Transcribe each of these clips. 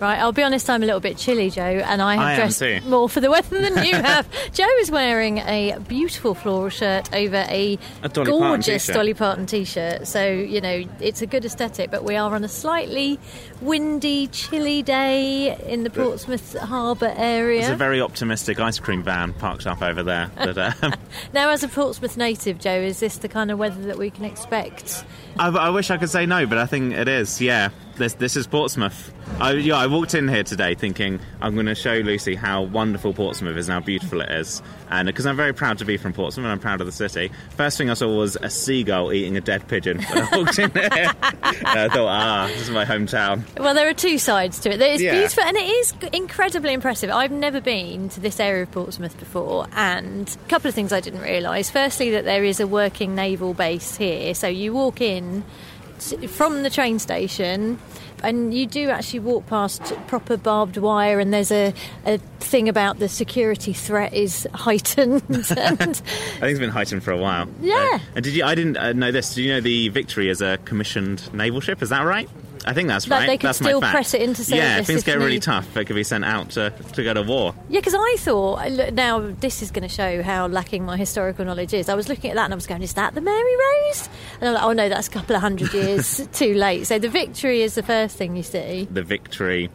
Right, I'll be honest, I'm a little bit chilly, Joe, and I have I dressed more for the weather than you have. Joe is wearing a beautiful floral shirt over a, A Dolly gorgeous t-shirt. Dolly Parton t-shirt. So, you know, it's a good aesthetic, but we are on a slightly windy, chilly day in the Portsmouth Harbour area. There's a very optimistic ice cream van parked up over there. But um, Now, as a Portsmouth native, Joe, is this the kind of weather that we can expect? I, I wish I could say no, but I think it is. Yeah, this this is Portsmouth. I, yeah, I walked in here today thinking I'm going to show Lucy how wonderful Portsmouth is and how beautiful it is, and because I'm very proud to be from Portsmouth and I'm proud of the city. First thing I saw was a seagull eating a dead pigeon when I walked in here. and I thought, ah, this is my hometown. Well, there are two sides to it. It's Yeah. beautiful and it is incredibly impressive. I've never been to this area of Portsmouth before, and a couple of things I didn't realise. Firstly, that there is a working naval base here, so you walk in from the train station. And you do actually walk past proper barbed wire, and there's a, a thing about the security threat is heightened. and I think it's been heightened for a while. Yeah. Uh, and did you? I didn't uh, know this. Do you know the Victory is a commissioned naval ship? Is that right? I think that's Like right. they could that's my still fact. press it into Yeah, service things if get really need- tough. It could be sent out to, to go to war. Yeah, because I thought now this is going to show how lacking my historical knowledge is. I was looking at that and I was going, "Is that the Mary Rose?" And I'm like, "Oh no, that's a couple of hundred years too late." So the Victory is the first thing you see. The Victory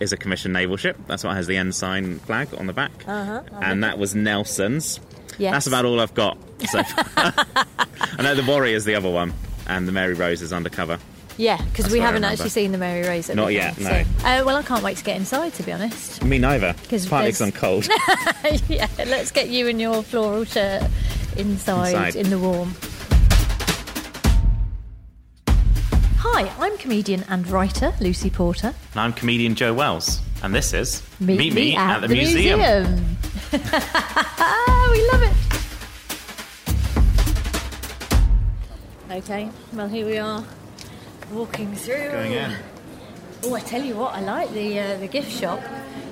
is a commissioned naval ship. That's what has the ensign flag on the back. Uh-huh. And that was Nelson's. Yes. That's about all I've got. So I know the Warrior is the other one, and the Mary Rose is undercover. Yeah, because we haven't actually seen the Mary Rose. At Not the yet, time, so- Uh, well, I can't wait to get inside. To be honest. Me neither. 'Cause Partly there's- because I'm cold. yeah, let's get you in your floral shirt inside, Inside. in the warm. Hi, I'm comedian and writer Lucy Porter. and I'm comedian Joe Wells, and this is Meet, me, at, the, museum. museum. we love it. Okay, well here we are, walking through. Going in. Oh, I tell you what, I like the uh, the gift shop.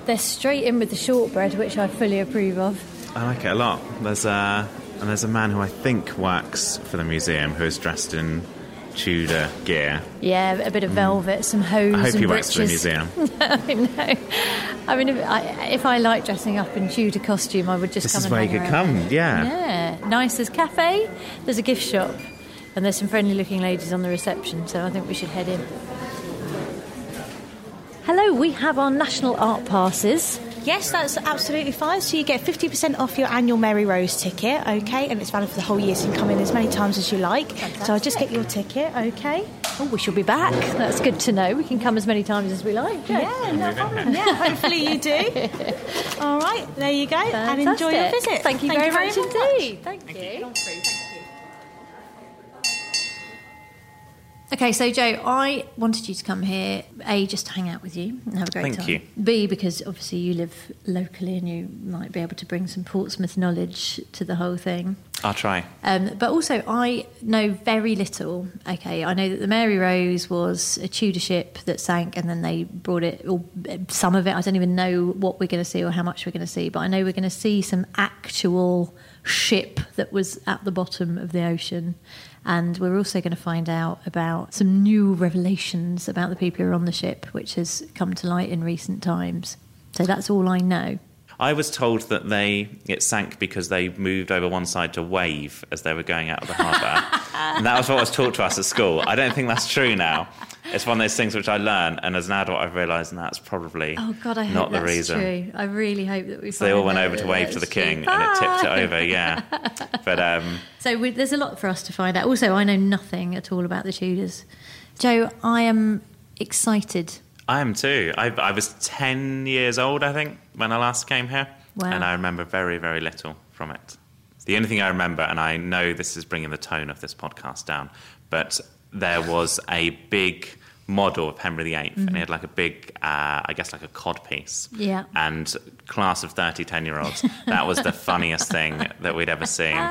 They're straight in with the shortbread, which I fully approve of. I like it a lot. There's a and there's a man who I think works for the museum who is dressed in Tudor gear. Yeah, a bit of velvet, some hose I hope and he works for the museum. I know. I mean, if I, if I like dressing up in Tudor costume, I would just This come is where you could around. come. Yeah. Yeah, nice. There's cafe. There's a gift shop, and there's some friendly-looking ladies on the reception. So I think we should head in. Hello, we have our national art passes. Yes, that's absolutely fine. So you get 50% off your annual Mary Rose ticket, okay? And it's valid for the whole year, so you can come in as many times as you like. So I'll just get your ticket, okay? Oh, we shall be back. That's good to know. We can come as many times as we like. Yeah, no problem. Yeah, hopefully you do. All right, there you go. And enjoy your visit. Thank you very, much indeed. Thank you. Okay, so Joe, I wanted you to come here, A, just to hang out with you and have a great Thank time. you. B, because obviously you live locally and you might be able to bring some Portsmouth knowledge to the whole thing. I'll try. Um, but also, I know very little. Okay, I know that the Mary Rose was a Tudor ship that sank, and then they brought it, or some of it. I don't even know what we're going to see or how much we're going to see, but I know we're going to see some actual ship that was at the bottom of the ocean. And we're also going to find out about some new revelations about the people who are on the ship, which has come to light in recent times. So that's all I know. I was told that they it sank because they moved over one side to wave as they were going out of the harbour, and that was what was taught to us at school. I don't think that's true now. It's one of those things which I learned, and as an adult, I've realised that's probably Oh God, I hope not the reason. true. I really hope that we. So they all went over to wave to the king, true. and it tipped it over. Yeah, but um, So we, there's a lot for us to find out. Also, I know nothing at all about the Tudors. Joe, I am excited. I am too. I, I was ten years old, I think, when I last came here, Wow. and I remember very, very little from it. The only thing I remember, and I know this is bringing the tone of this podcast down, but there was a big model of Henry VIII, and he had like a big, uh, I guess, like a cod piece. Mm-hmm. Yeah. And class of 30 10 year olds, that was the funniest thing that we'd ever seen.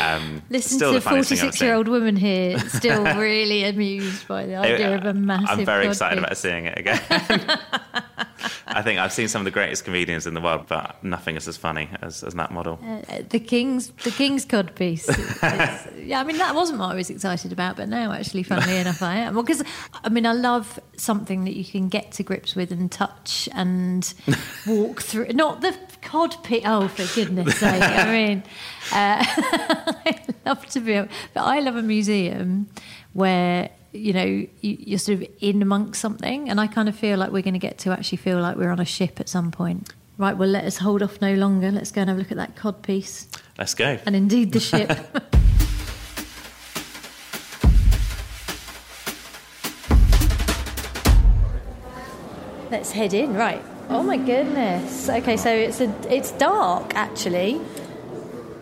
Um, Listen still to the the funniest thing I've 46 year old woman here, still really amused by the idea of a massive. I'm very excited about seeing it again. I think I've seen some of the greatest comedians in the world, but nothing is as funny as, as that model. Uh, the King's the King's cod piece. Yeah, I mean that wasn't what I was excited about, but now actually, funnily enough, I am. Well, because I mean I love something that you can get to grips with and touch and walk through. Not the cod piece. Oh, for goodness sake! I mean, uh, I love to be, able, but I love a museum where. You know, you, you're sort of in amongst something, and I kind of feel like we're going to get to actually feel like we're on a ship at some point. Right, well, let us hold off no longer. Let's go and have a look at that cod piece Let's go. and indeed the ship. Let's head in. Right. Oh my goodness. Okay, so it's a it's dark actually.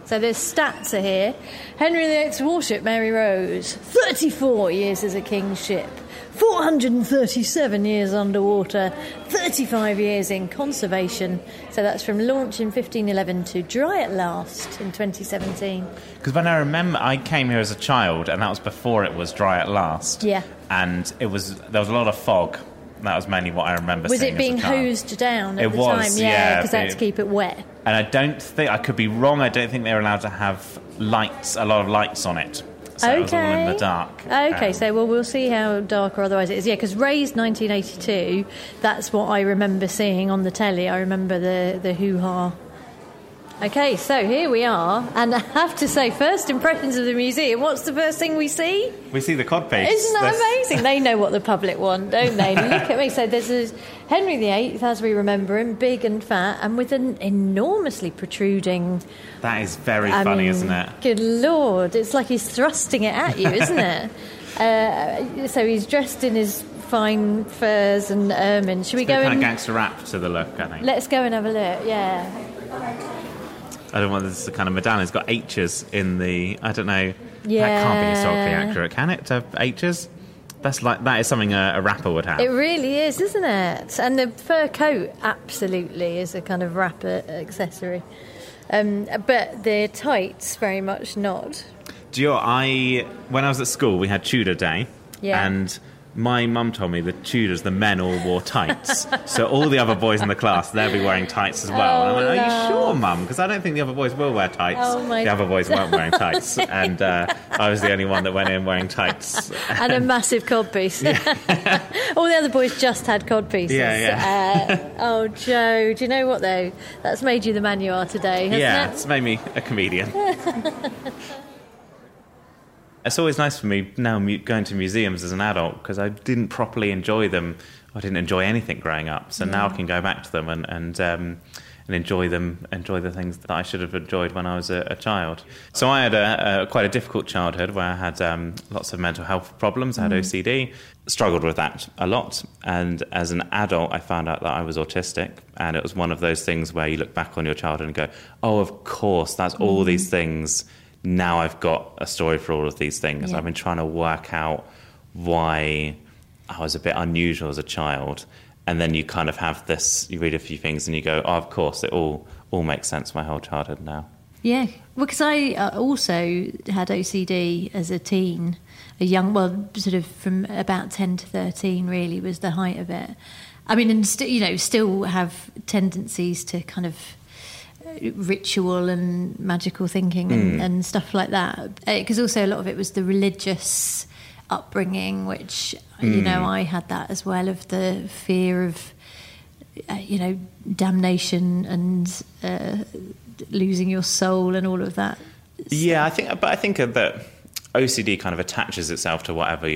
So there's stats are here. Henry VIII's warship Mary Rose, 34 years as a king's ship, 437 years underwater, 35 years in conservation. So that's from launch in 1511 to dry at last in 2017. Because when I remember, I came here as a child, and that was before it was dry at last. Yeah. And it was there was a lot of fog. That was mainly what I remember. Was it being as a child. hosed down at It the was, time? Yeah, yeah, because they had to keep it wet. And I don't think I could be wrong. I don't think they're allowed to have lights, a lot of lights on it. So it was all in the dark. Okay, Um, so well, we'll see how dark or otherwise it is. Yeah, because Raised 1982, that's what I remember seeing on the telly. I remember the, the hoo ha. Okay, so here we are, and I have to say, first impressions of the museum. What's the first thing we see? we see the cod piece. Isn't that amazing? They know what the public want, don't they? Look at me. So there's a Henry VIII, as we remember him, big and fat, and with an enormously protruding. That is very I funny, mean, isn't it? Good lord, it's like he's thrusting it at you, isn't it? Uh, so he's dressed in his fine furs and ermine. Should we go kind and of gangster rap to the look, I think. let's go and have a look? Yeah. I don't want this to kind of medallion. It's got H's in the. I don't know. Yeah. That can't be historically accurate, can it? To have H's? That's like that is something a, a rapper would have. It really is, isn't it? And the fur coat absolutely is a kind of rapper accessory. Um, but the tights very much not. Do you know, I when I was at school, we had Tudor Day, Yeah. and my mum told me the Tudors, the men all wore tights. so all the other boys in the class, they'll be wearing tights as well. and I went, Oh, "Are you sure, mum?" Because I don't think the other boys will wear tights. Oh, the other boys weren't wearing tights, and uh, I was the only one that went in wearing tights. and a massive codpiece. All the other boys just had codpieces. Yeah, Uh, oh, Joe, do you know what though? That's made you the man you are today, hasn't yeah, it? it's made me a comedian. it's always nice for me now going to museums as an adult because I didn't properly enjoy them. I didn't enjoy anything growing up, so now I can go back to them and and um, and enjoy them, enjoy the things that I should have enjoyed when I was a, a child. So I had a, a quite a difficult childhood where I had um, lots of mental health problems. I had OCD, struggled with that a lot, and as an adult, I found out that I was autistic, and it was one of those things where you look back on your childhood and go, "Oh, of course, that's all these things." Now I've got a story for all of these things. Yeah. I've been trying to work out why I was a bit unusual as a child, and then you kind of have this. You read a few things and you go, "Oh, of course, it all all makes sense." My whole childhood now. Yeah, well, because I uh, also had OCD as a teen, a young, well, sort of from about ten to thirteen, really was the height of it. I mean, and st- you know, still have tendencies to kind of ritual and magical thinking and, and stuff like that. Because also a lot of it was the religious upbringing, which you know I had that as well of the fear of uh, you know damnation and uh, losing your soul and all of that. Yeah, I think, but I think that OCD kind of attaches itself to whatever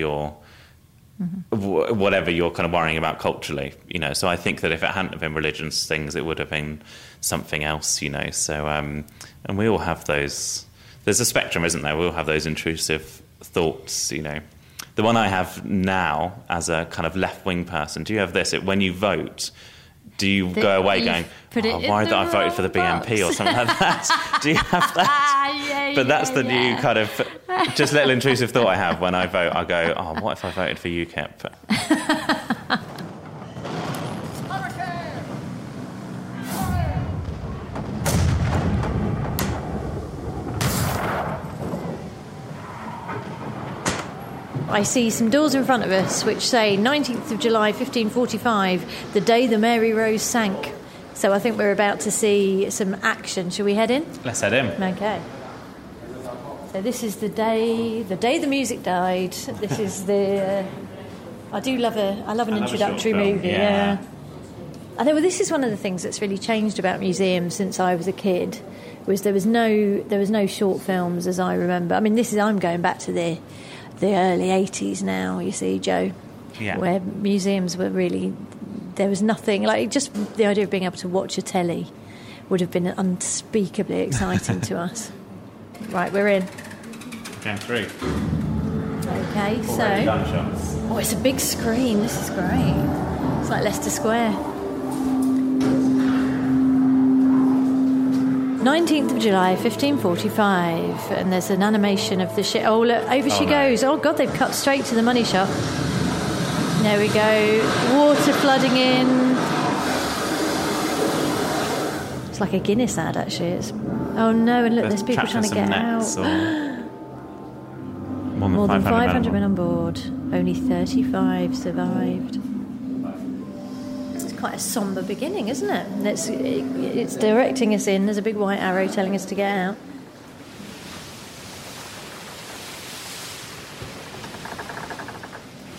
you're, wh- whatever you're kind of worrying about culturally, you know. So I think that if it hadn't been religious things, it would have been something else, you know. So, um, and we all have those. There's a spectrum, isn't there? We all have those intrusive thoughts, you know. The one I have now, as a kind of left wing person, do you have this? It, when you vote, do you That go away going, oh, why did I vote for the BNP or something like that? do you have that? Ah, yeah, But that's yeah, the yeah. new kind of just little intrusive thought I have when I vote. I go, oh, what if I voted for UKIP? I see some doors in front of us which say 19th of July 1545, the day the Mary Rose sank. So I think we're about to see some action. Shall we head in? Let's head in. Okay. So this is the day, the day the music died. This is the. Uh, I do love a. I love an I love introductory movie. yeah. Yeah. I think well, this is one of the things that's really changed about museums since I was a kid. Was there was no there was no short films as I remember. I mean, this is I'm going back to the the early '80s now. You see, Joe, Yeah. where museums were really there was nothing like just the idea of being able to watch a telly would have been unspeakably exciting to us. Right, we're in. Game three. Okay, Already so oh, it's a big screen. This is great. It's like Leicester Square. 19th of July, 1545, and there's an animation of the ship. Oh, look, over she no. goes. Oh, God, they've cut straight to the money shot. There we go. Water flooding in. It's like a Guinness ad, actually. It's, oh, no, and look, there's people trying to get out. or- than More than 500, 500 men on board. Only 35 survived. It's quite a somber beginning, isn't it? It's, it, it's directing us in. There's a big white arrow telling us to get out.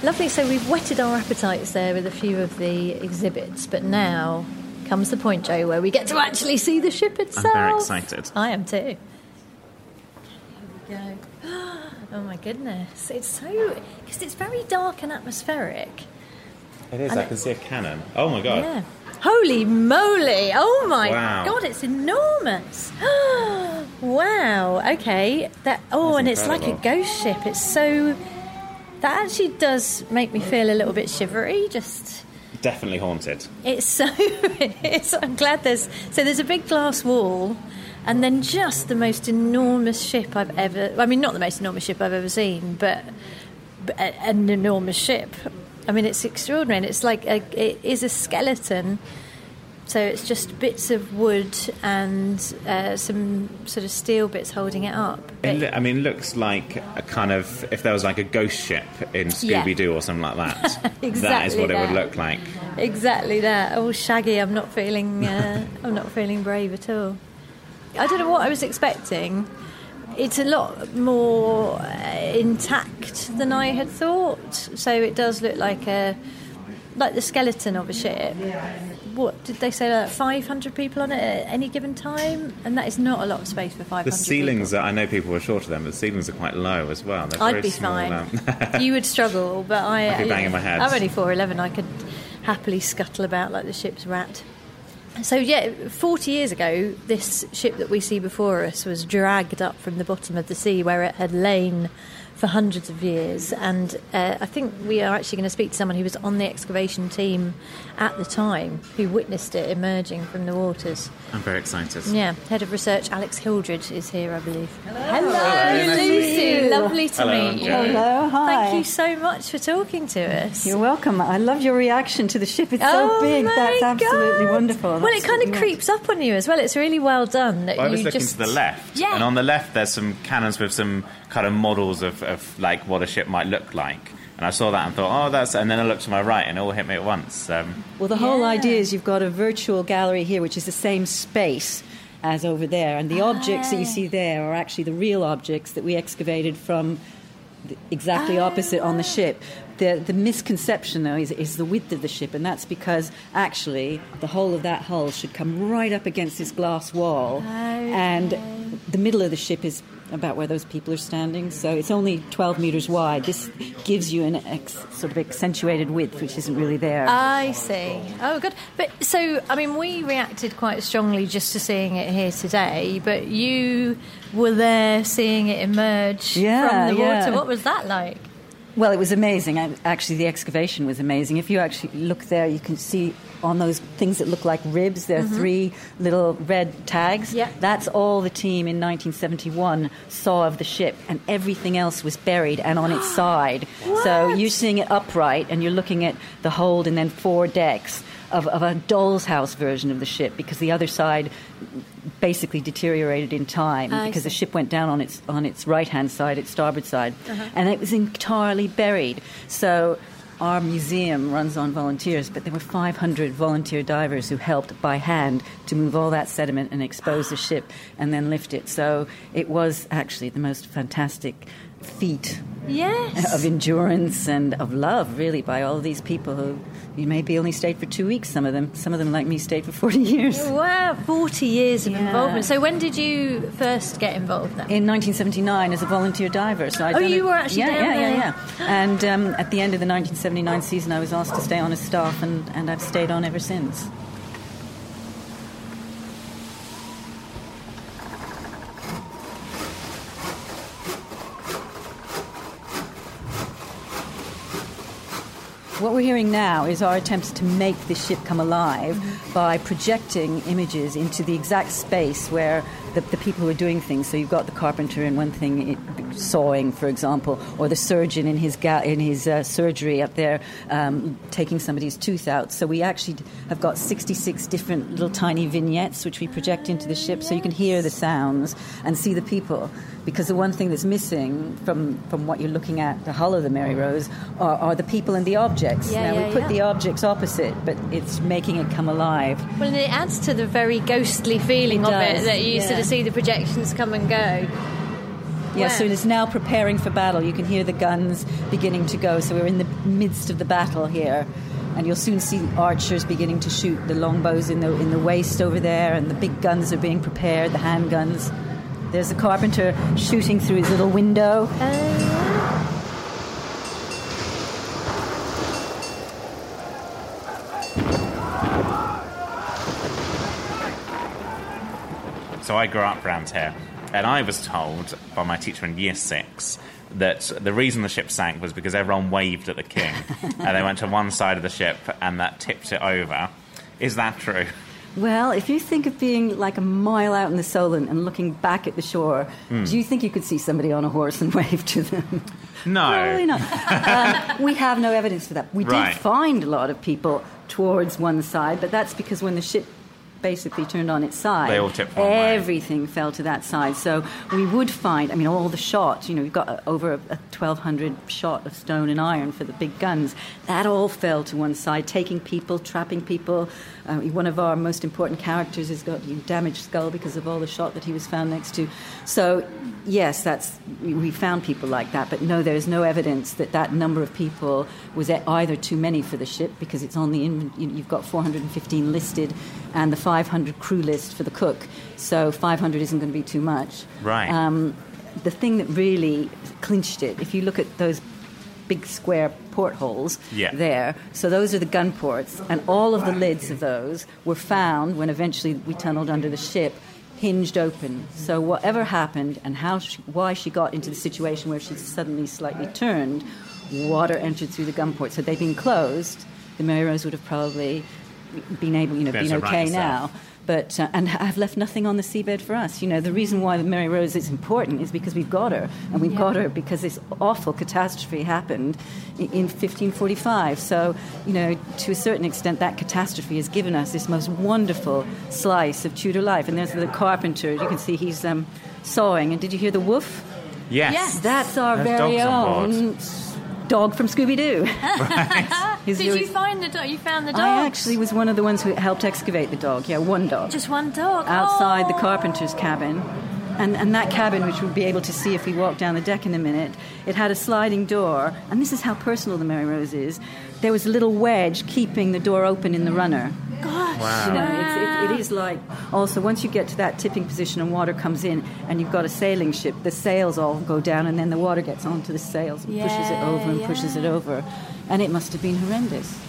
Lovely. So we've whetted our appetites there with a few of the exhibits, but now comes the point, Joe, where we get to actually see the ship itself. I'm very excited. I am too. Here we go. Oh my goodness! It's so because it's very dark and atmospheric. It is. And I it- can see a cannon. Oh my god. Yeah. Holy moly! Oh my Wow. god! It's enormous. wow. Okay. That. Oh, That's and it's like a ghost ship. It's so. That actually does make me feel a little bit shivery. Just. Definitely haunted. It's so. It's, I'm glad there's. So there's a big glass wall, and then just the most enormous ship I've ever. I mean, not the most enormous ship I've ever seen, but, but an enormous ship. I mean, it's extraordinary. And it's like a, it is a skeleton. So it's just bits of wood and uh, some sort of steel bits holding it up. It, I mean, looks like a kind of if there was like a ghost ship in Scooby Doo or something like that. that is Exactly what it would look like. Exactly that. Oh, Shaggy, I'm not feeling. Uh, I'm not feeling brave at all. I don't know what I was expecting. It's a lot more uh, intact than I had thought. So it does look like a like the skeleton of a ship. What did they say? Like 500 people on it at any given time, and that is not a lot of space for 500. The ceilings, people. are, I know people were short of them, but the ceilings are quite low as well. They're I'd very be small, fine. um, you would struggle, but I. I'd be banging my head. I'm only four eleven. I could happily scuttle about like the ship's rat. So yeah, forty years ago, this ship that we see before us was dragged up from the bottom of the sea where it had lain for hundreds of years. And uh, I think we are actually going to speak to someone who was on the excavation team at the time, who witnessed it emerging from the waters. I'm very excited. Yeah, head of research Alex Hildred is here, I believe. Hello, nice to Lucy. Lovely to Hello, meet you. Hello, hi. Thank you so much for talking to us. You're welcome. I love your reaction to the ship. It's Oh so big. my That's absolutely God. wonderful. Well, it kind of right. creeps up on you as well. It's really well done. That I was you looking just to the left, Yeah. and on the left there's some cannons with some kind of models of, of like what a ship might look like. And I saw that and thought, oh, that's. And then I looked to my right, and it all hit me at once. Um, Well, the whole Yeah. idea is you've got a virtual gallery here, which is the same space as over there, and the objects that you Ah. see there are actually the real objects that we excavated from the, exactly opposite on the ship. The, the misconception, though, is, is the width of the ship, and that's because actually the whole of that hull should come right up against this glass wall, and the middle of the ship is about where those people are standing, so it's only 12 meters wide. This gives you an ex, sort of accentuated width, which isn't really there. I see. Oh, good. But so, I mean, we reacted quite strongly just to seeing it here today. But you were there seeing it emerge Yeah, from the water. yeah. What was that like? Well, it was amazing. Actually, the excavation was amazing. If you actually look there, you can see on those things that look like ribs, there are three little red tags. Mm-hmm. Yeah. That's all the team in 1971 saw of the ship, and everything else was buried and on its side. So you're seeing it upright, and you're looking at the hold and then four decks. Of, of a doll's house version of the ship because the other side basically deteriorated in time I because the ship went down on its on its right hand side, its starboard side, Uh-huh. and it was entirely buried. So. Our museum runs on volunteers, but there were 500 volunteer divers who helped by hand to move all that sediment and expose the ship and then lift it. So it was actually the most fantastic feat Yes. of endurance and of love, really, by all these people who you maybe only stayed for two weeks. Some of them, some of them, like me, stayed for forty years. Wow, 40 years of Yeah. involvement. So when did you first get involved then? In 1979, as a volunteer diver, so I Oh, you were actually yeah, yeah, yeah, yeah. And um, at the end of the 1979 season, I was asked to stay on as staff, and, and I've stayed on ever since. What we're hearing now is our attempts to make the ship come alive mm-hmm. by projecting images into the exact space where the, the people who are doing things. So you've got the carpenter in one thing, sawing, for example, or the surgeon in his ga- in his uh, surgery up there um, taking somebody's tooth out. So we actually have got 66 different little tiny vignettes which we project into the ship, so you can hear the sounds and see the people. Because the one thing that's missing from, from what you're looking at, the hull of the Mary Rose, are, are the people and the objects. Yeah, now, yeah, we put yeah. the objects opposite, but it's making it come alive. Well, and it adds to the very ghostly feeling It of it that you sort yeah. See the projections come and go. Yeah, so it is now preparing for battle. You can hear the guns beginning to go. So we're in the midst of the battle here. And you'll soon see archers beginning to shoot the longbows in the in the waist over there, and the big guns are being prepared, the handguns. There's a carpenter shooting through his little window. Oh, So I grew up around here, and I was told by my teacher in year six that the reason the ship sank was because everyone waved at the king, and they went to one side of the ship, and that tipped it over. Is that true? Well, if you think of being like a mile out in the Solent and looking back at the shore, Hmm. do you think you could see somebody on a horse and wave to them? No. Probably not. um, we have no evidence for that. We Right. did find a lot of people towards one side, but that's because when the ship basically turned on its side, They all tipped one way. everything fell to that side. So we would find, I mean, all the shot, you know, we've got over a, a 1,200 shot of stone and iron for the big guns. That all fell to one side, taking people, trapping people. Uh, one of our most important characters has got a damaged skull because of all the shot that he was found next to. So, yes, that's we, found people like that, but no, there's no evidence that that number of people was either too many for the ship because it's on the you've got 415 listed and the 500 crew list for the cook. So 500 isn't going to be too much. Right. Um, the thing that really clinched it, if you look at those big square portholes Yeah. there, so those are the gun ports, and all of the lids of those were found when eventually we tunneled under the ship. Hinged open. So whatever happened and how she, why she got into the situation where she suddenly slightly turned, water entered through the gun ports. Had they been closed, the Mary Rose would have probably been able, you know, Been been right okay herself. now. But uh, and have left nothing on the seabed for us. You know, the reason why the Mary Rose is important is because we've got her, and we've got her because this awful catastrophe happened in, in 1545. So, you know, to a certain extent, that catastrophe has given us this most wonderful slice of Tudor life. And there's the carpenter. You can see he's um, sawing. And did you hear the woof? Yes. Yes. That's our There's very dogs on board. own dog from Scooby Doo. Did you find the dog? You found the dog? I actually was one of the ones who helped excavate the dog. Yeah, one dog. Just one dog. outside the Oh. carpenter's cabin. And, and that cabin, which we'll be able to see if we walk down the deck in a minute, it had a sliding door. And this is how personal the Mary Rose is. There was a little wedge keeping the door open in the runner. Gosh. Wow. You know, it's, it, it is like also once you get to that tipping position and water comes in and you've got a sailing ship, the sails all go down and then the water gets onto the sails and pushes it over and pushes it over. And it must have been horrendous.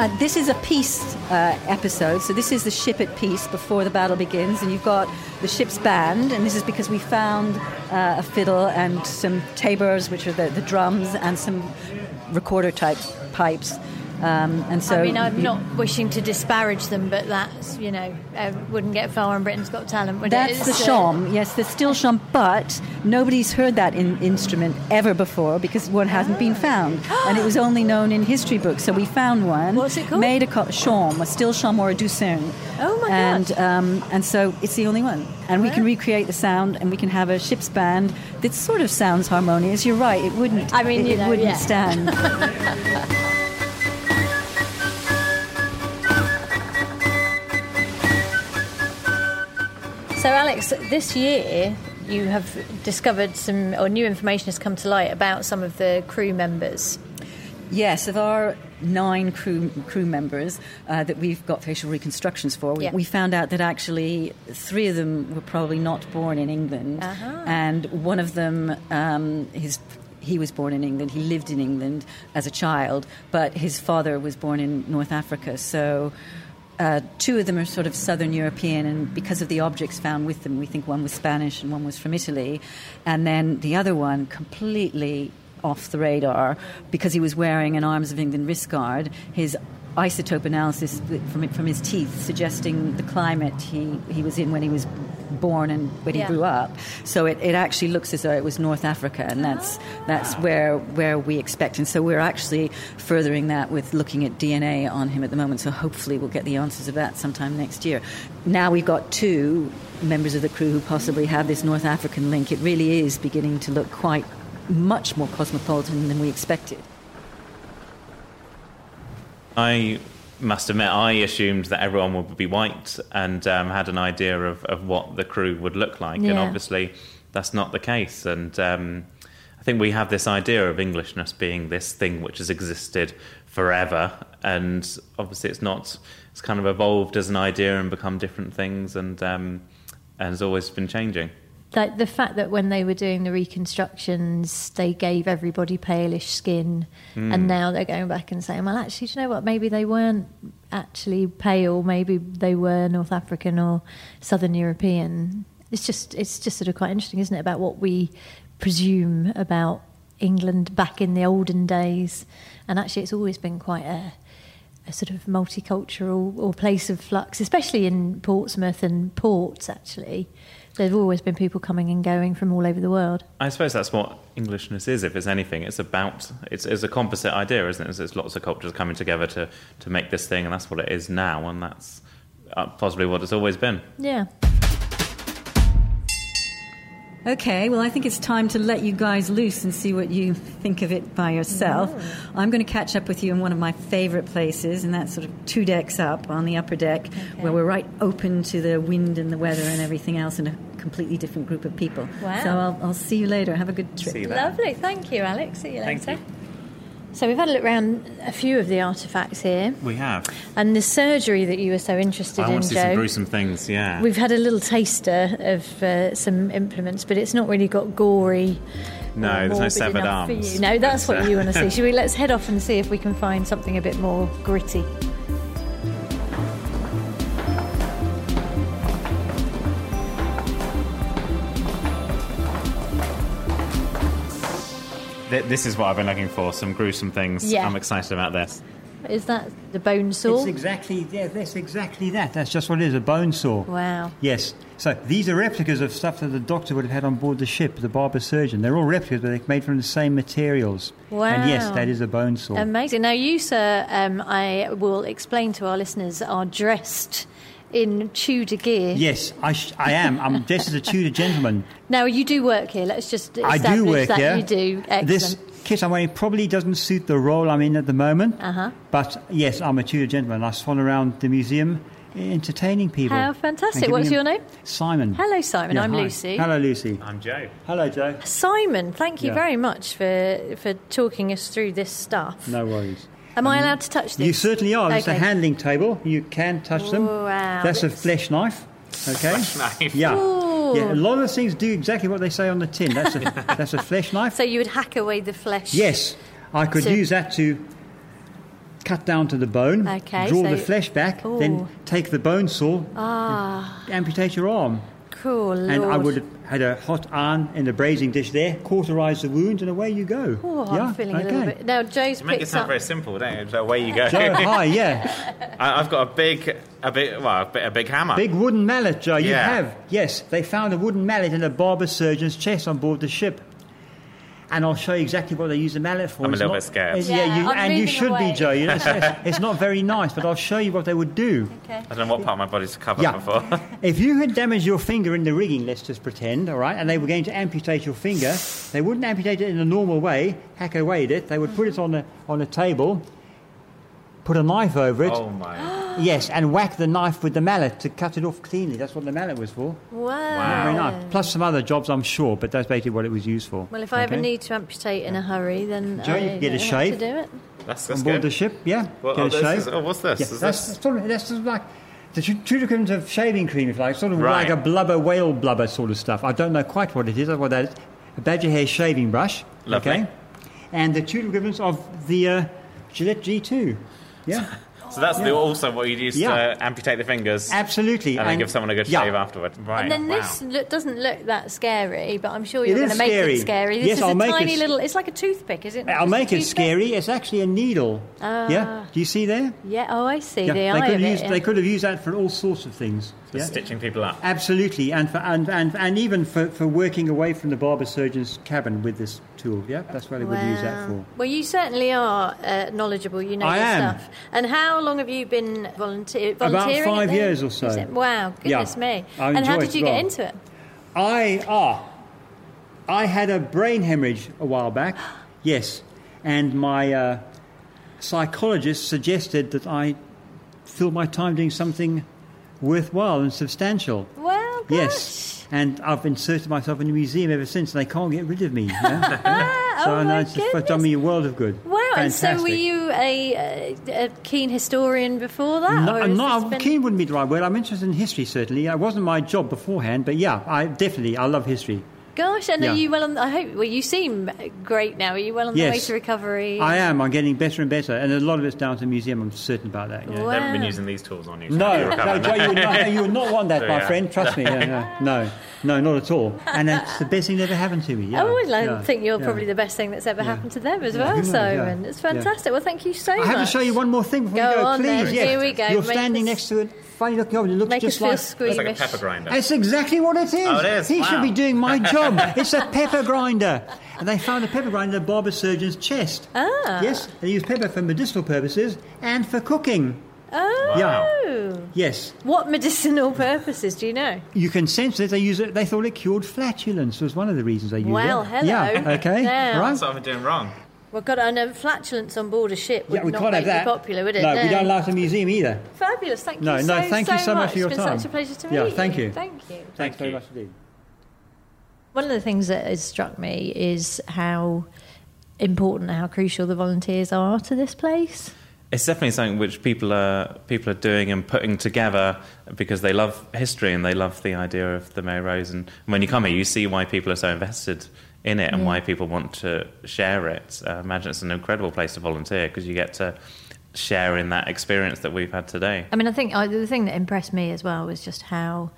Uh, this is a peace uh, episode, so this is the ship at peace before the battle begins, and you've got the ship's band, and this is because we found uh, a fiddle and some tabors, which are the, the drums, and some recorder type pipes Um, and so I mean, I'm you- not wishing to disparage them, but that's you know uh, wouldn't get far on Britain's Got Talent. Would That's it? the uh. Yes, the still shawm. But nobody's heard that in, instrument ever before because one hasn't been found, and it was only known in history books. So we found one. What's it called? Made a co- shawm, a still shawm or a douçaine. Oh my and, God. um, and so it's the only one, and we can recreate the sound, and we can have a ship's band that sort of sounds harmonious. You're right. It wouldn't. I mean, it know, wouldn't yeah. stand. So, Alex, this year you have discovered some, or new information has come to light about some of the crew members. Yes, of our nine crew crew members uh, that we've got facial reconstructions for, we, Yeah. we found out that actually three of them were probably not born in England, Uh-huh. and one of them, um, his. He was born in England. He lived in England as a child, but his father was born in North Africa. So, uh, two of them are sort of Southern European, and because of the objects found with them, we think one was Spanish and one was from Italy. And then the other one, completely off the radar, because he was wearing an Arms of England wrist guard. His isotope analysis from, from his teeth suggesting the climate he, he was in when he was born and when Yeah. he grew up. So it, it actually looks as though it was North Africa, and that's ah. that's where where we expect. And so we're actually furthering that with looking at DNA on him at the moment. So hopefully we'll get the answers of that sometime next year. Now we've got two members of the crew who possibly have this North African link. It really is beginning to look quite much more cosmopolitan than we expected. I must admit, I assumed that everyone would be white and um, had an idea of, of what the crew would look like. And obviously, that's not the case. And um, I think we have this idea of Englishness being this thing which has existed forever. And obviously, it's not, it's kind of evolved as an idea and become different things and, um, and has always been changing. Like the fact that when they were doing the reconstructions, they gave everybody palish skin, and hmm. now they're going back and saying, "Well, actually, do you know what? Maybe they weren't actually pale. Maybe they were North African or Southern European." It's just, it's just sort of quite interesting, isn't it, about what we presume about England back in the olden days, and actually, it's always been quite a a sort of multicultural or place of flux, especially in Portsmouth and ports. Actually, there've always been people coming and going from all over the world. I suppose that's what Englishness is, if it's anything. It's about, it's, it's a composite idea, isn't it? It's, it's lots of cultures coming together to, to make this thing, and that's what it is now, and that's uh, possibly what it's always been. Yeah. Okay, well, I think it's time to let you guys loose and see what you think of it by yourself. I'm going to catch up with you in one of my favorite places, and that's sort of two decks up on the upper deck, where we're right open to the wind and the weather and everything else, and a completely different group of people. Wow. So I'll, I'll see you later. Have a good trip. See you there. Lovely. Thank you, Alex. See you Thank later. So we've had a look around a few of the artefacts here, We have. and the surgery that you were so interested I in, want to see Joe. some gruesome things, yeah. We've had a little taster of uh, some implements, but it's not really got gory. No, there's no severed arms. you. No, that's But, what you want to see. Should we? Let's head off and see if we can find something a bit more gritty. Th- This is what I've been looking for, some gruesome things. Yeah. I'm excited about this. Is that the bone saw? It's exactly yeah, that's exactly that. That's just what it is, a bone saw. Wow. Yes. So these are replicas of stuff that the doctor would have had on board the ship, the barber surgeon. They're all replicas, but they're made from the same materials. Wow. And yes, that is a bone saw. Amazing. Now, you, sir, um, I will explain to our listeners, are dressed in Tudor gear. yes, I, sh- I am. I'm dressed as a Tudor gentleman. Now, you do work here. Let's just I establish do work that here. you do. Excellent. This kit I'm wearing probably doesn't suit the role I'm in at the moment. Uh-huh. But yes, I'm a Tudor gentleman. I swan around the museum entertaining people. How fantastic. What's your name? Simon. Hello, Simon. Yeah, I'm hi. Lucy. Hello, Lucy. I'm Joe. Hello, Joe. Simon, thank you Yeah. very much for, for talking us through this stuff. No worries. Am I allowed to touch this? You certainly are. It's a handling table. You can touch them. Wow, That's a flesh knife. Okay. Flesh knife. Yeah. Ooh. Yeah. A lot of things do exactly what they say on the tin. That's a that's a flesh knife. So you would hack away the flesh? Yes, I could So- use that to cut down to the bone, Okay, draw so- the flesh back, Ooh. then take the bone saw, Ah, amputate your arm. cool. Lord. And I would had a hot iron in the braising dish there, cauterise the wound, and away you go. Oh, yeah? I'm feeling a little bit. Now, Joe's You make it sound up. very simple, don't you? So away you go. Joe, hi, yeah. I, I've got a big, a big, well, a big, a big hammer. Big wooden mallet, Joe, you Yeah. have. Yes, they found a wooden mallet in a barber surgeon's chest on board the ship. And I'll show you exactly what they use the mallet for. I'm a little not- bit scared. it's- Yeah, you, and you should away. be, Joe. You know, it's, it's- it's not very nice, but I'll show you what they would do. Okay. I don't know what part of my body's to cover Yeah. before. If you had damaged your finger in the rigging, let's just pretend, all right, and they were going to amputate your finger, they wouldn't amputate it in a normal way, hack away at it. They would put it on a, on a table, put a knife over it, oh my. yes, and whack the knife with the mallet to cut it off cleanly. That's what the mallet was for. Wow. Very nice. Plus some other jobs, I'm sure, but that's basically what it was used for. Well, if I ever Okay? need to amputate in a hurry, then Joe, I you can get a know how shave. To do it. That's, on board good. the ship, yeah, Well, get oh, a this shave. is- oh, what's this? Yeah, Is that's, this- sort of, that's sort of like the two two equivalent of shaving cream, if you like, sort of Right. like a blubber, whale blubber sort of stuff. I don't know quite what it is, or what that is. A badger hair shaving brush, Lovely. okay, and the Tudor equivalents of the uh, Gillette G2. Yeah, So that's the, also what you'd use Yeah. to amputate the fingers absolutely. and then give someone a good yeah. shave afterward. Right. And then wow. this look, doesn't look that scary, but I'm sure you're going to make scary. it scary. This Yes, is I'll a make tiny it- little. It's like a toothpick, is it? not I'll make it scary. It's actually a needle. Ah. yeah, do you see there? Yeah. Oh, I see Yeah, the they eye could of have it. used yeah. they could have used that for all sorts of things. For yeah? stitching people up. Absolutely, and, for, and, and, and even for, for working away from the barber surgeon's cabin with this tool. Yeah, that's what they would use that for. Well, you certainly are uh, knowledgeable. You know I your am. stuff. And how long have you been volunteer- About volunteering? at five years or so. Wow, goodness Yeah, me! I and how did you as get well. into it? I ah, I had a brain hemorrhage a while back. Yes, and my uh, psychologist suggested that I fill my time doing something worthwhile and substantial. Well, gosh. Yes, and I've inserted myself in a museum ever since, and they can't get rid of me. yeah? so oh I know my it's just done me a world of good. Wow, and so were you a, a, keen historian before that? No, or has no, this been- keen wouldn't be the right word. I'm interested in history, certainly. It wasn't my job beforehand, but yeah, I definitely, I love history. Gosh, and Yeah. are you well on? I hope. Well, you seem great now. Are you well on the way to recovery? I am. I'm getting better and better, and a lot of it's down to the museum. I'm certain about that. Yeah. Wow. They haven't been using these tools on you. No, no. Joe, you would not, you would not want that, So, my yeah. friend. Trust me. Yeah, no, no, no, not at all. And it's the best thing that ever happened to me. Yeah, I always like, yeah, think you're yeah. probably the best thing that's ever happened to them as well. who knows, so, yeah, and it's yeah. fantastic. Well, thank you so I much. I have to show you one more thing before Go we go, on please. then. Yes. Here we go. You're Make standing us- next to it. Funny looking over. It looks Make just like. It's like a pepper grinder. That's exactly what it is. Oh, it is? He should be doing my job. it's a pepper grinder. And they found a pepper grinder in a barber surgeon's chest. Ah. Yes, they use pepper for medicinal purposes and for cooking. Oh. Yeah. Yes. What medicinal purposes do you know? You can sense it. They use it. They thought it cured flatulence. Was one of the reasons they used Well, it. Well, hello. Yeah. Okay. Now. Right. That's what I've been doing wrong. Well, God, I know flatulence on board a ship would Yeah, we not can't make have that. you popular, would it? No, we don't like it in the museum either. Fabulous. Thank No, you no, so, thank you so much for your time. It's been time. such a pleasure to meet Yeah, meet thank you. Thank you. Thanks Thank very you. much indeed. One of the things that has struck me is how important, how crucial the volunteers are to this place. It's definitely something which people are people are doing and putting together because they love history and they love the idea of the Mary Rose. And when you come here, you see why people are so invested in it and why people want to share it. Uh, imagine it's an incredible place to volunteer because you get to share in that experience that we've had today. I mean, I think uh, the thing that impressed me as well was just how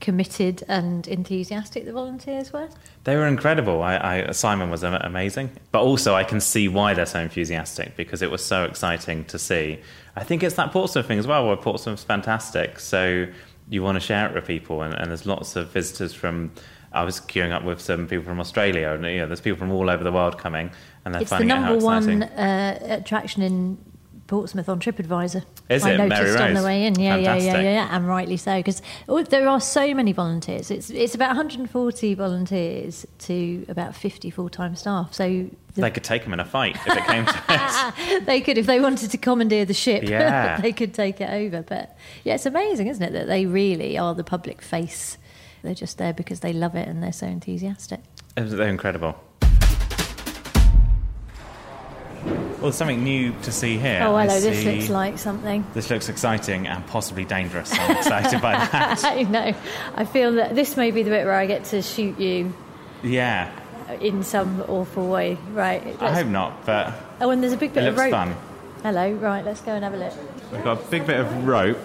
committed and enthusiastic the volunteers were. They were incredible. I, I, Simon was amazing, but also I can see why they're so enthusiastic because it was so exciting to see. I think it's that Portsmouth thing as well, where Portsmouth's fantastic, so you want to share it with people, and, and there's lots of visitors from. I was queuing up with some people from Australia, and you know, there's people from all over the world coming, and they're It's the finding out how number exciting. one uh, attraction in Portsmouth on TripAdvisor. Is I it? noticed Mary on the way in. Yeah, yeah, yeah, yeah, yeah, and rightly so because there are so many volunteers. It's it's about 140 volunteers to about 50 full time staff. So the, They could take them in a fight if it came to it. they could, if they wanted to commandeer the ship, Yeah. they could take it over. But yeah, it's amazing, isn't it, that they really are the public face. They're just there because they love it and they're so enthusiastic. They're incredible. Well, there's something new to see here. oh, I hello, this looks like something. This looks exciting and possibly dangerous. I'm excited by that. I know. I feel that this may be the bit where I get to shoot you Yeah, in some awful way. Right. I let's- hope not, but Oh, and there's a big it bit of rope. fun. Hello. Right. Let's go and have a look. We've got a big bit of rope,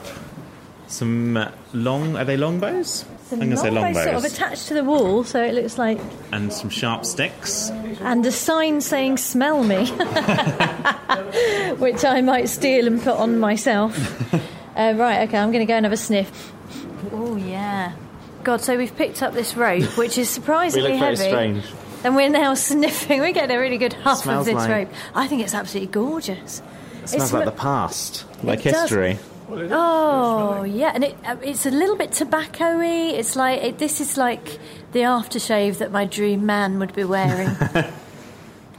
some long. Are they longbows? Some I'm gonna say longbows sort of attached to the wall, so it looks like, And some sharp sticks. and a sign saying "Smell me," which I might steal and put on myself. uh, right, okay, I'm going to go and have a sniff. Oh yeah, God! So we've picked up this rope, which is surprisingly heavy. Strange. And we're now sniffing. We're getting a really good huff of this like- rope. I think it's absolutely gorgeous. It smells It's like sm- the past, like It does. History. Oh yeah, and it, uh, it's a little bit tobacco-y. It's like it, this is like the aftershave that my dream man would be wearing. oh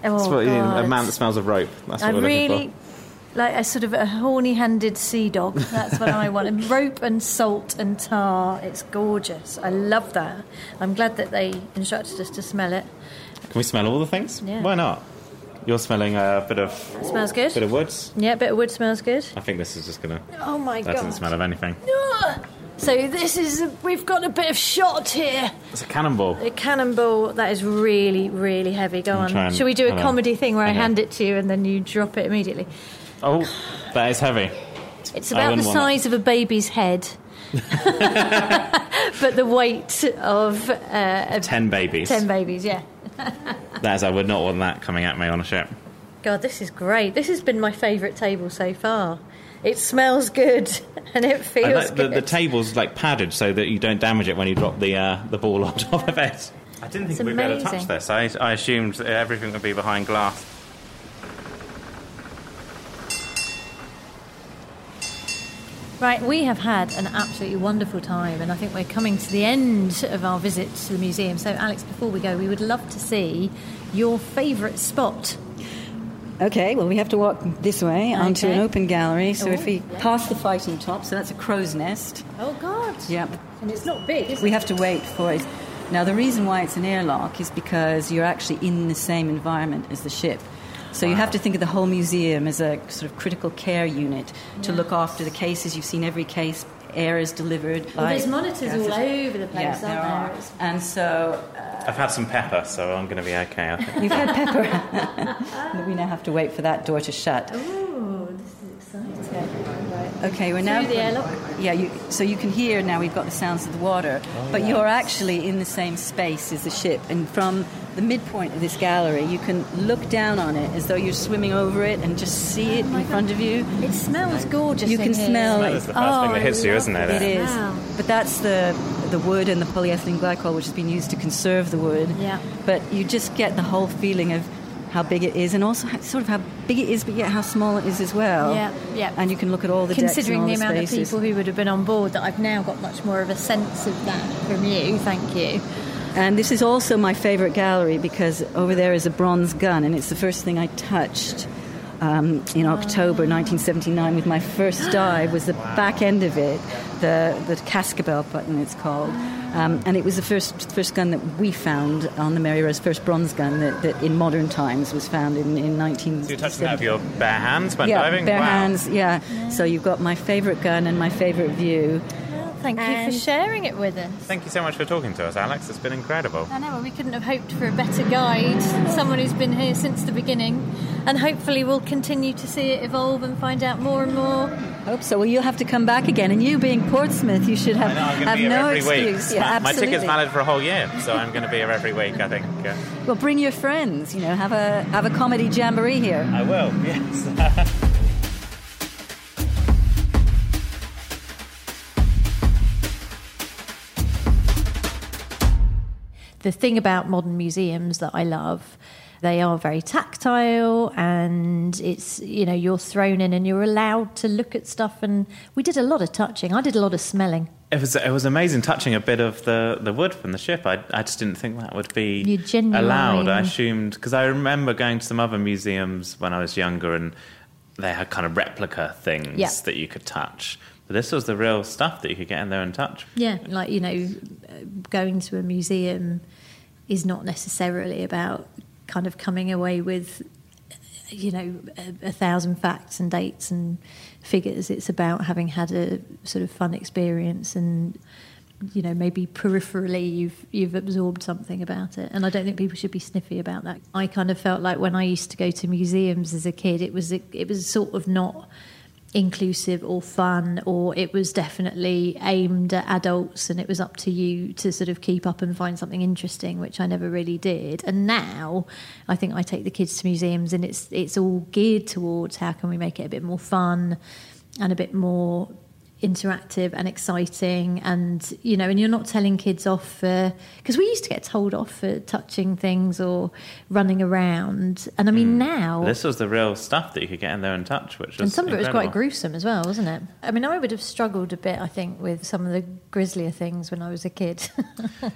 That's what you need, God. a man that smells of rope. That's what I we're really looking like a sort of a horny-handed sea dog. That's what I want. And rope and salt and tar. It's gorgeous. I love that. I'm glad that they instructed us to smell it. Can we smell all the things? Yeah. Why not? You're smelling a bit of smells good. bit of woods. Yeah, bit of wood smells good. I think this is just gonna. Oh my That god. That doesn't smell of anything. So this is we've got a bit of shot here. It's a cannonball. A cannonball that is really, really heavy. Go on. Shall we do a hold on. comedy thing where I hand it to you and then you drop it immediately? Oh, that is heavy. It's about the size of a baby's head, but the weight of uh, Ten babies. ten babies. Yeah. That is, I would not want that coming at me on a ship. God, this is great. This has been my favourite table so far. It smells good and it I feels like the, good. the table's like padded so that you don't damage it when you drop the uh, the ball on top of it. I didn't think It's we'd be able to touch this. I, I assumed everything would be behind glass. Right, we have had an absolutely wonderful time, and I think we're coming to the end of our visit to the museum. So, Alex, before we go, we would love to see your favourite spot. Okay, well, we have to walk this way onto Okay. an open gallery. So Oh, if we yeah. pass the fighting top, so that's a crow's nest. Oh, God. Yep. And it's not big, is We have to wait for it. Now, the reason why it's an airlock is because you're actually in the same environment as the ship. So you have to think of the whole museum as a sort of critical care unit to look after the cases. You've seen every case, air is delivered. Well, there's by- monitors all over the place, Yeah, aren't there there? are. It's- And so uh, I've had some pepper, so I'm going to be okay. I think. you've had pepper. we now have to wait for that door to shut. Oh, this is exciting. Okay, we're now Through the airlock? Yeah, you, so you can hear now we've got the sounds of the water, oh, but you're actually in the same space as the ship, and from the midpoint of this gallery, you can look down on it as though you're swimming over it and just see oh it in front of you. It smells gorgeous. You in can here. smell That it. is the first thing Oh, that hits you, love isn't it? It is, Wow. but that's the the wood and the polyethylene glycol, which has been used to conserve the wood. Yeah. But you just get the whole feeling of how big it is, and also how, sort of how big it is, but yet how small it is as well. Yeah, yeah. And you can look at all the Considering the all amount the of spaces. people who would have been on board, that I've now got much more of a sense of that from you. Thank you. And this is also my favorite gallery because over there is a bronze gun, and it's the first thing I touched um, in October 1979 with my first dive. Was the back end of it, the the Cascabel button, it's called, um, and it was the first first gun that we found on the Mary Rose, first bronze gun that, that in modern times was found in in 19. So you're touching that with your bare hands when yeah, diving? bare Wow. hands. Yeah. So you've got my favorite gun and my favorite view. Thank you for um, sharing it with us. Thank you so much for talking to us, Alex. It's been incredible. I know, well, we couldn't have hoped for a better guide, someone who's been here since the beginning, and hopefully we'll continue to see it evolve and find out more and more. Hope so. Well, you'll have to come back again, and you being Portsmouth, you should have I know, I'm going to have be here no every excuse. week. Yeah, my, my ticket's valid for a whole year, so I'm going to be here every week, I think. Well, bring your friends. You know, have a have a comedy jamboree here. I will, yes. The thing about modern museums that I love, they are very tactile and it's, you know, you're thrown in and you're allowed to look at stuff. And we did a lot of touching, I did a lot of smelling. It was it was amazing touching a bit of the, the wood from the ship. I, I just didn't think that would be allowed. I assumed because I remember going to some other museums when I was younger and they had kind of replica things Yeah. that you could touch. But this was the real stuff that you could get in there and touch. Yeah, like you know, going to a museum is not necessarily about kind of coming away with, you know, a, a thousand facts and dates and figures. It's about having had a sort of fun experience and. You know, maybe peripherally you've you've absorbed something about it, and I don't think people should be sniffy about that. I kind of felt like when I used to go to museums as a kid, it was it was sort of not inclusive or fun, or it was definitely aimed at adults and it was up to you to sort of keep up and find something interesting, which I never really did. And now I think I take the kids to museums and it's it's all geared towards how can we make it a bit more fun and a bit more interactive and exciting and you know and you're not telling kids off for because we used to get told off for touching things or running around and i mean now This was the real stuff that you could get in there and touch, which was and some of it was quite gruesome as well wasn't it i mean i would have struggled a bit i think with some of the grislier things when i was a kid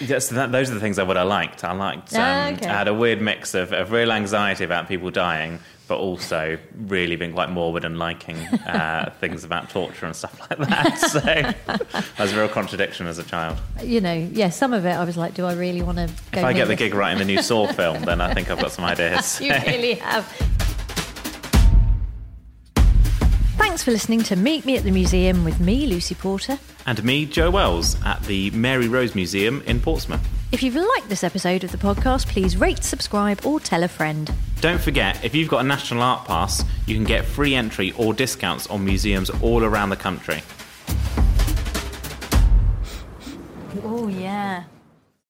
Yes, that, those are the things I would have liked. I liked. Um, Ah, okay. I had a weird mix of, of real anxiety about people dying, but also really being quite morbid and liking uh, things about torture and stuff like that. So that was a real contradiction as a child. you know yeah some of it i was like do i really want to go If I get the gig right in the new Saw film, then I think I've got some ideas. you really have Thanks for listening to Meet Me at the Museum with me, Lucy Porter. and me, Joe Wells, at the Mary Rose Museum in Portsmouth. If you've liked this episode of the podcast, please rate, subscribe, or tell a friend. Don't forget, if you've got a National Art Pass, you can get free entry or discounts on museums all around the country. Oh, yeah.